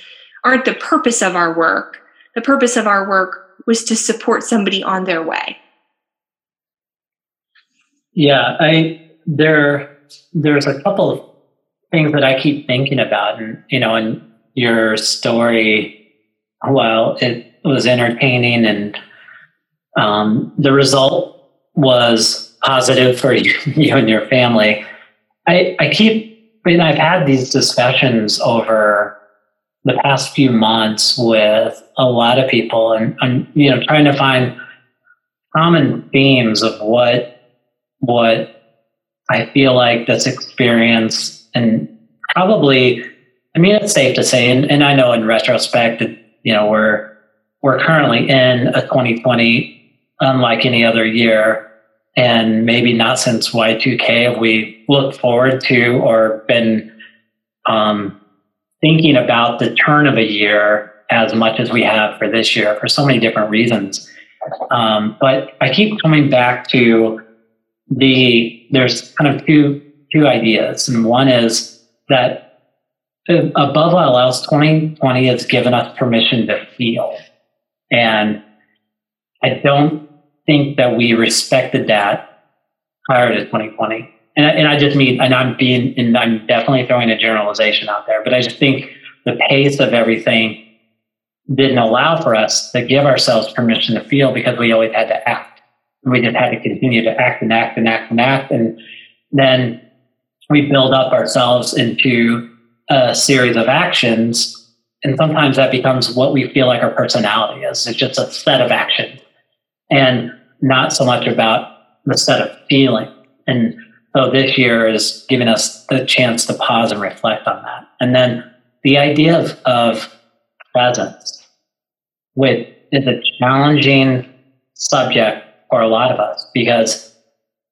aren't the purpose of our work. The purpose of our work was to support somebody on their way. Yeah, I there there's a couple of things that I keep thinking about, and you know, in your story, while it was entertaining and um, the result was positive for you, <laughs> you and your family. I, I keep, and I've had these discussions over the past few months with a lot of people and I'm, you know, trying to find common themes of what, what I feel like this experience and probably, I mean, it's safe to say, and, and I know in retrospect, that you know, we're, we're currently in a 2020 unlike any other year. And maybe not since Y2K have we looked forward to or been um, thinking about the turn of a year as much as we have for this year for so many different reasons. Um, but I keep coming back to the there's kind of two two ideas, and one is that above all else, 2020 has given us permission to feel, and I don't think that we respected that prior to 2020. And, and I just mean, and I'm being, and I'm definitely throwing a generalization out there, but I just think the pace of everything didn't allow for us to give ourselves permission to feel because we always had to act. We just had to continue to act and act and act and act. And then we build up ourselves into a series of actions. And sometimes that becomes what we feel like our personality is. It's just a set of actions and not so much about the set of feeling. And so this year is giving us the chance to pause and reflect on that. And then the idea of, of presence, which is a challenging subject for a lot of us because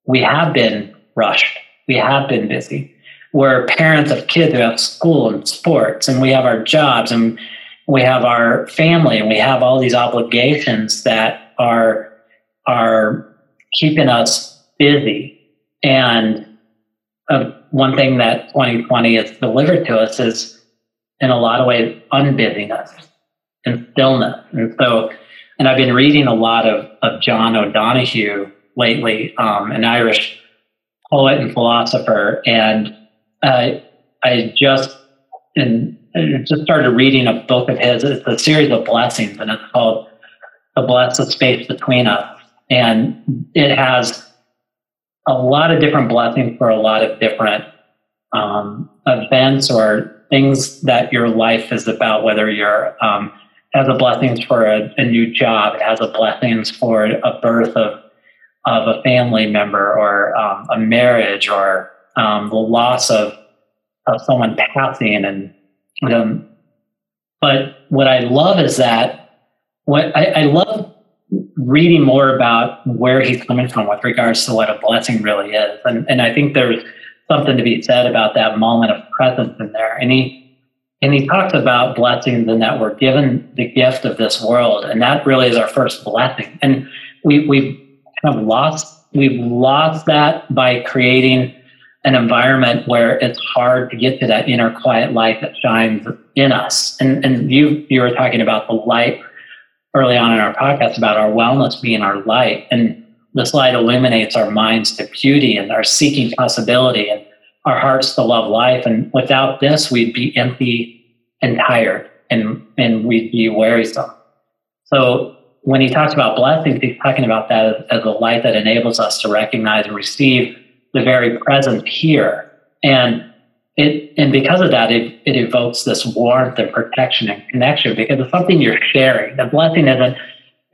we have been rushed, we have been busy. We're parents of kids who have school and sports, and we have our jobs, and we have our family, and we have all these obligations that are are keeping us busy And uh, one thing that 2020 has delivered to us is, in a lot of ways, unbusyness and stillness. And so, and I've been reading a lot of, of John O'Donohue lately, um, an Irish poet and philosopher. And uh, I just, and just started reading a book of his. It's a series of blessings, and it's called "The Blessed Space Between Us." And it has a lot of different blessings for a lot of different um, events or things that your life is about. Whether you're um, has a blessings for a, a, new job, it has a blessings for a birth of of a family member or um, a marriage or um, the loss of of someone passing and um, but what I love is that what I, I love reading more about where he's coming from with regards to what a blessing really is. And, and I think there's something to be said about that moment of presence in there. And he, and he talks about blessings and that we're given the gift of this world. And that really is our first blessing. And we, we've kind of lost, we've lost that by creating an environment where it's hard to get to that inner quiet light that shines in us. And, and you, you were talking about the light early on in our podcast about our wellness being our light. And this light illuminates our minds to beauty and our seeking possibility and our hearts to love life. And without this, we'd be empty and tired and, and we'd be wearisome. So when he talks about blessings, he's talking about that as, a light that enables us to recognize and receive the very present here. And it, and because of that, it, it evokes this warmth and protection and connection because it's something you're sharing. The blessing isn't,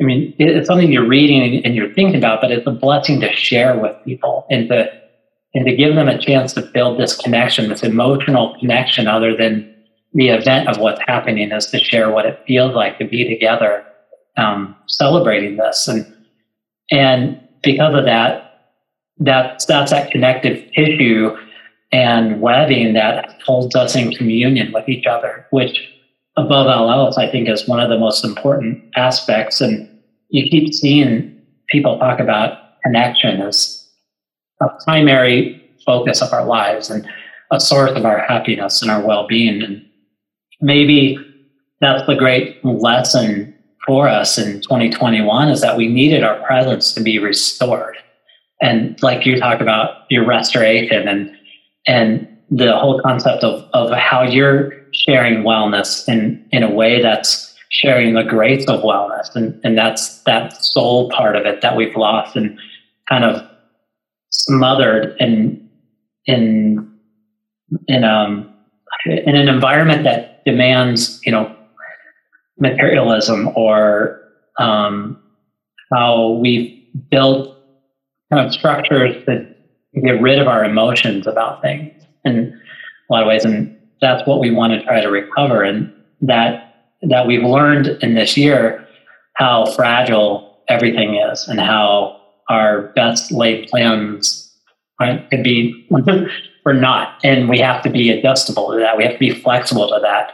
I mean, it's something you're reading and you're thinking about, but it's a blessing to share with people and to, and to give them a chance to build this connection, this emotional connection other than the event of what's happening is to share what it feels like to be together, um, celebrating this. And, and because of that, that, that's that connective tissue and webbing that holds us in communion with each other, which above all else, I think is one of the most important aspects. And you keep seeing people talk about connection as a primary focus of our lives and a source of our happiness and our well-being. And maybe that's the great lesson for us in 2021 is that we needed our presence to be restored. And like you talk about your restoration and and the whole concept of, of how you're sharing wellness in, in a way that's sharing the grace of wellness. And, and that's that soul part of it that we've lost and kind of smothered in, in, in, um, in an environment that demands, you know, materialism or um, how we've built kind of structures that get rid of our emotions about things in a lot of ways. And that's what we want to try to recover. And that that we've learned in this year how fragile everything is and how our best laid plans could be <laughs> or not. And we have to be adjustable to that. We have to be flexible to that.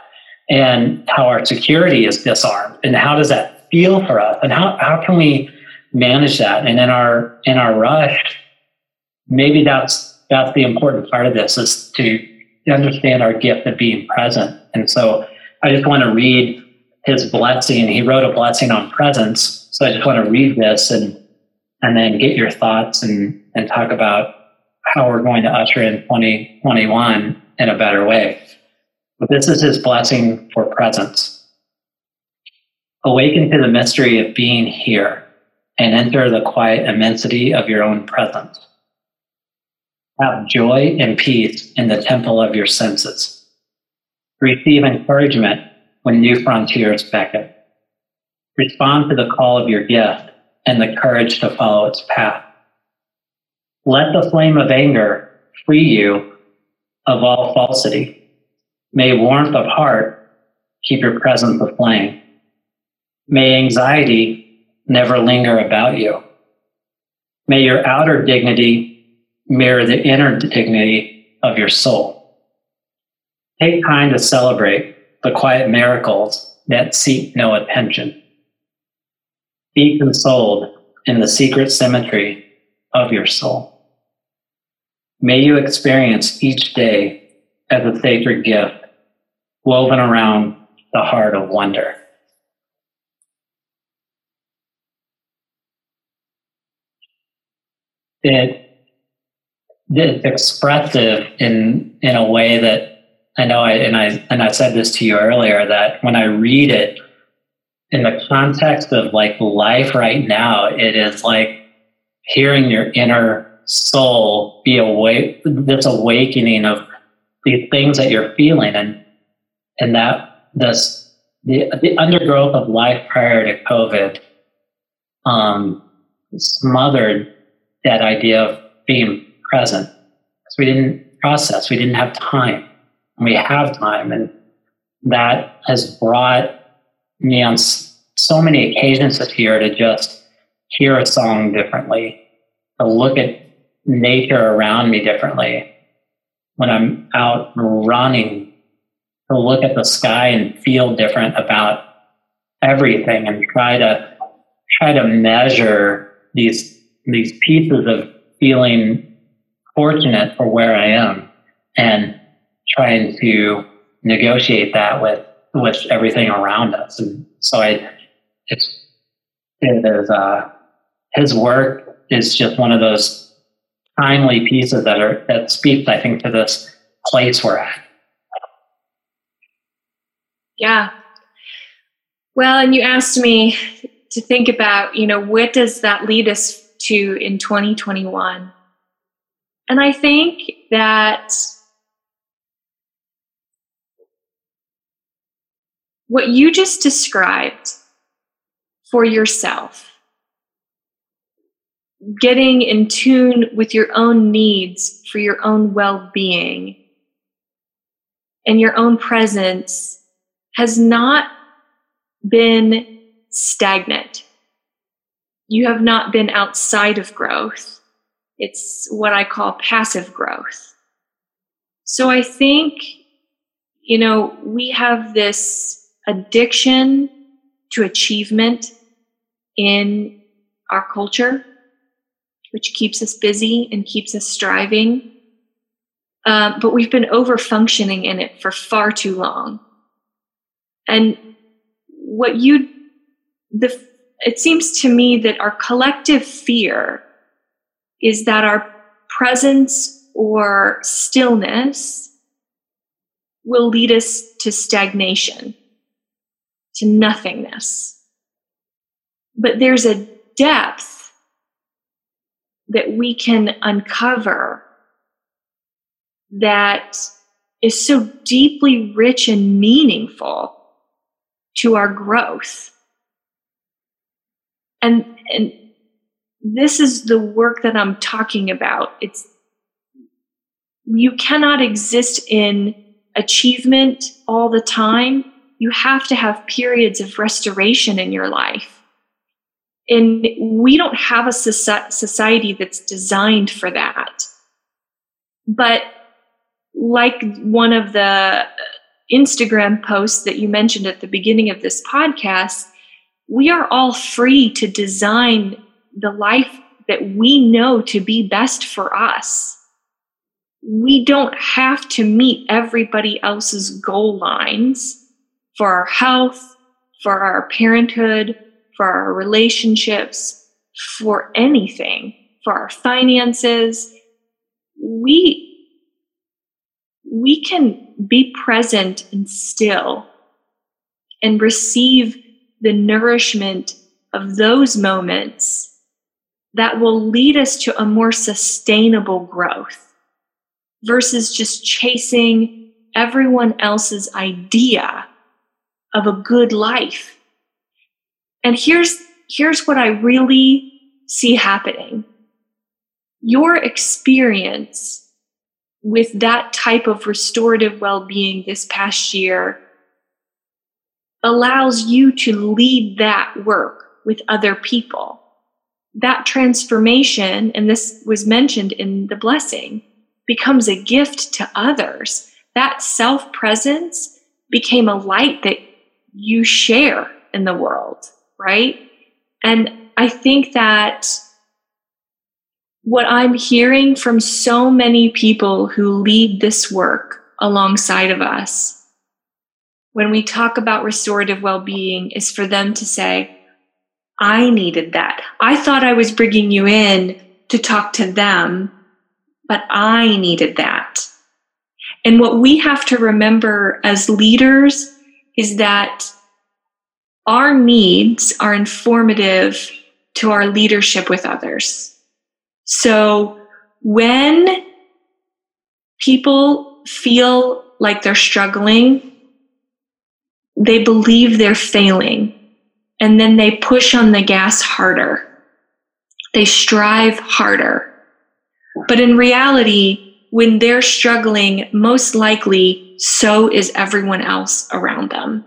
And how our security is disarmed. And how does that feel for us? And how, how can we manage that? And in our in our rush maybe that's that's the important part of this is to understand our gift of being present. And so I just want to read his blessing. He wrote a blessing on presence. So I just want to read this and and then get your thoughts and and talk about how we're going to usher in 2021 in a better way. But this is his blessing for presence. Awaken to the mystery of being here and enter the quiet immensity of your own presence. Have joy and peace in the temple of your senses. Receive encouragement when new frontiers beckon. Respond to the call of your gift and the courage to follow its path. Let the flame of anger free you of all falsity. May warmth of heart keep your presence aflame. May anxiety never linger about you. May your outer dignity mirror the inner dignity of your soul. Take time to celebrate the quiet miracles that seek no attention. Be consoled in the secret symmetry of your soul. May you experience each day as a sacred gift woven around the heart of wonder. It, expressive in in a way that I know I and I and I said this to you earlier that when I read it in the context of like life right now, it is like hearing your inner soul be awake this awakening of the things that you're feeling and and that this the, the undergrowth of life prior to COVID um, smothered that idea of being present because we didn't process, we didn't have time. And we have time, and that has brought me on so many occasions this year to just hear a song differently, to look at nature around me differently. When I'm out running, to look at the sky and feel different about everything and try to try to measure these these pieces of feeling fortunate for where I am and trying to negotiate that with with everything around us. And so I it's it is uh his work is just one of those timely pieces that are that speaks, I think, to this place we're at. Yeah. Well, and you asked me to think about, you know, what does that lead us to in 2021? And I think that what you just described for yourself getting in tune with your own needs for your own well being and your own presence has not been stagnant. You have not been outside of growth. It's what I call passive growth. So I think, you know, we have this addiction to achievement in our culture which keeps us busy and keeps us striving. Um, but we've been over functioning in it for far too long. And what you, the, it seems to me that our collective fear is that our presence or stillness will lead us to stagnation, to nothingness. But there's a depth that we can uncover that is so deeply rich and meaningful to our growth. And, and this is the work that I'm talking about. It's you cannot exist in achievement all the time. You have to have periods of restoration in your life. And we don't have a society that's designed for that. But like one of the uh, Instagram posts that you mentioned at the beginning of this podcast, we are all free to design the life that we know to be best for us. We don't have to meet everybody else's goal lines for our health, for our parenthood, for our relationships, for anything, for our finances. We, we can be present and still and receive the nourishment of those moments that will lead us to a more sustainable growth versus just chasing everyone else's idea of a good life. And here's, here's what I really see happening. Your experience with that type of restorative well being this past year allows you to lead that work with other people. That transformation, and this was mentioned in the blessing, becomes a gift to others. That self presence became a light that you share in the world right? And I think that what I'm hearing from so many people who lead this work alongside of us when we talk about restorative well being is for them to say, I needed that. I thought I was bringing you in to talk to them, but I needed that. And what we have to remember as leaders is that our needs are informative to our leadership with others. So when people feel like they're struggling they believe they're failing and then they push on the gas harder. They strive harder. But in reality, when they're struggling, most likely so is everyone else around them.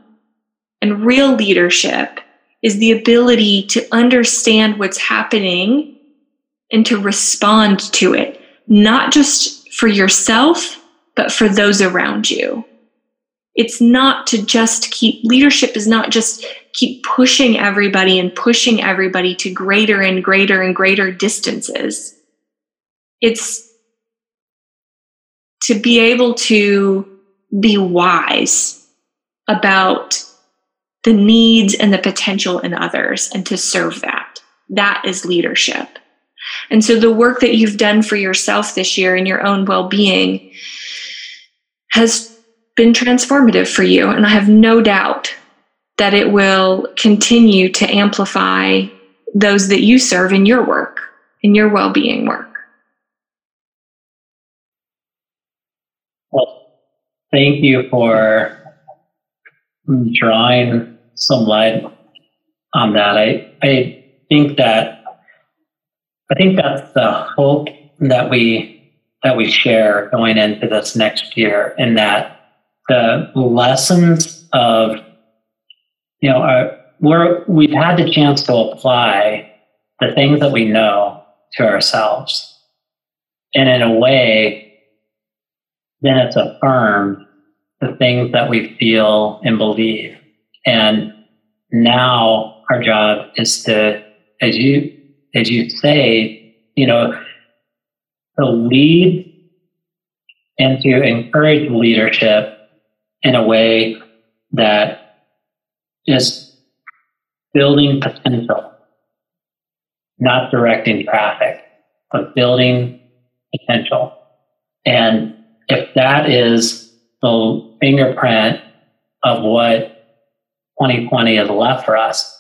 And real leadership is the ability to understand what's happening and to respond to it, not just for yourself, but for those around you it's not to just keep leadership is not just keep pushing everybody and pushing everybody to greater and greater and greater distances it's to be able to be wise about the needs and the potential in others and to serve that that is leadership and so the work that you've done for yourself this year in your own well-being has been transformative for you. And I have no doubt that it will continue to amplify those that you serve in your work, in your well being work. Well, thank you for drawing some light on that. I, I think that I think that's the hope that we that we share going into this next year, and that the lessons of you know our, we're we've had the chance to apply the things that we know to ourselves. And in a way then it's affirmed the things that we feel and believe. And now our job is to as you as you say you know to lead and to encourage leadership in a way that is building potential, not directing traffic, but building potential. And if that is the fingerprint of what 2020 has left for us,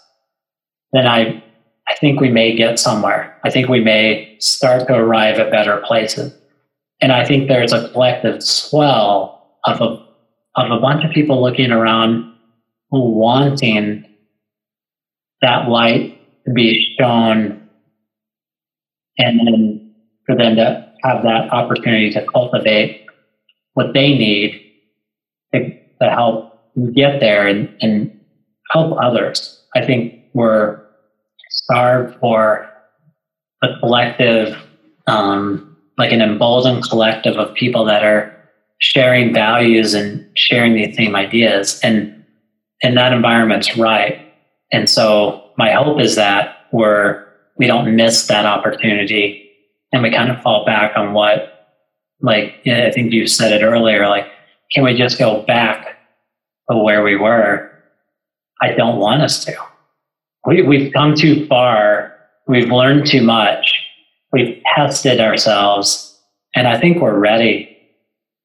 then I, I think we may get somewhere. I think we may start to arrive at better places. And I think there's a collective swell of a of a bunch of people looking around wanting that light to be shown and then for them to have that opportunity to cultivate what they need to, to help get there and, and help others. I think we're starved for a collective, um, like an emboldened collective of people that are sharing values and sharing the same ideas and and that environment's right. And so my hope is that we're we don't miss that opportunity and we kind of fall back on what like i think you said it earlier like can we just go back to where we were? I don't want us to. We, we've come too far. We've learned too much. We've tested ourselves. And i think we're ready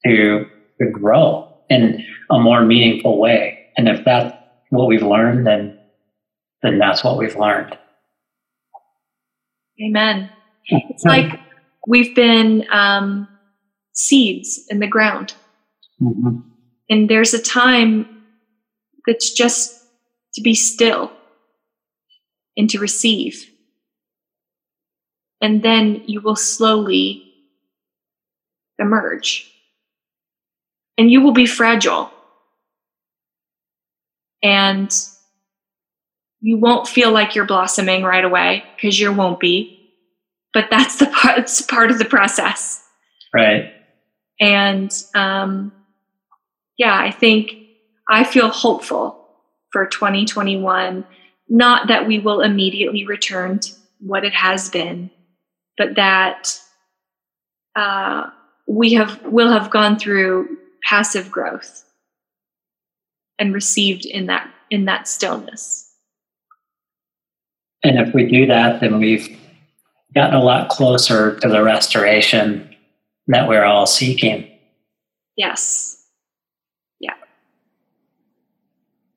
to, to grow in a more meaningful way. And if that's what we've learned, then then that's what we've learned. Amen. It's like we've been um, seeds in the ground. Mm-hmm. And there's a time that's just to be still and to receive. And then you will slowly emerge and you will be fragile. And you won't feel like you're blossoming right away because you won't be. But that's the part, it's part of the process. Right. And um, yeah, I think I feel hopeful for 2021. Not that we will immediately return to what it has been, but that uh, we have will have gone through passive growth and received in that in that stillness. And if we do that, then we've gotten a lot closer to the restoration that we're all seeking. Yes. Yeah.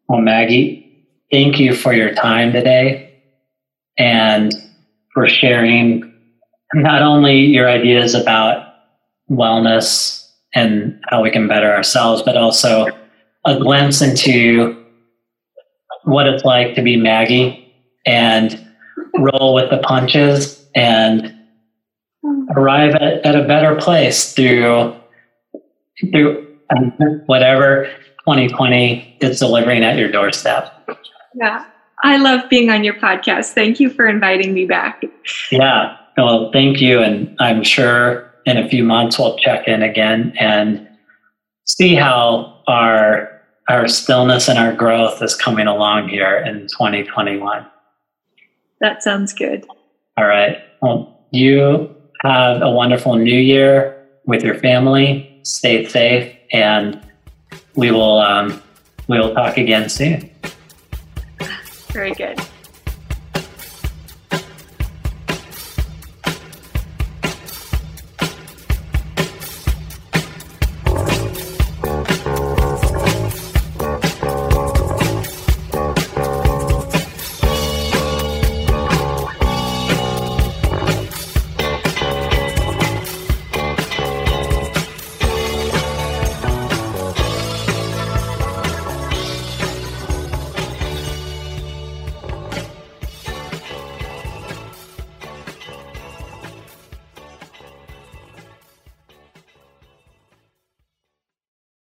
Well, Maggie, thank you for your time today and for sharing not only your ideas about wellness and how we can better ourselves, but also a glimpse into what it's like to be Maggie and roll with the punches and arrive at, at a better place through through um, whatever 2020 is delivering at your doorstep. Yeah. I love being on your podcast. Thank you for inviting me back. Yeah. Well, thank you. And I'm sure in a few months we'll check in again and see how our our stillness and our growth is coming along here in 2021. That sounds good. All right. Well, you have a wonderful new year with your family. Stay safe, and we will um, we will talk again soon. Very good.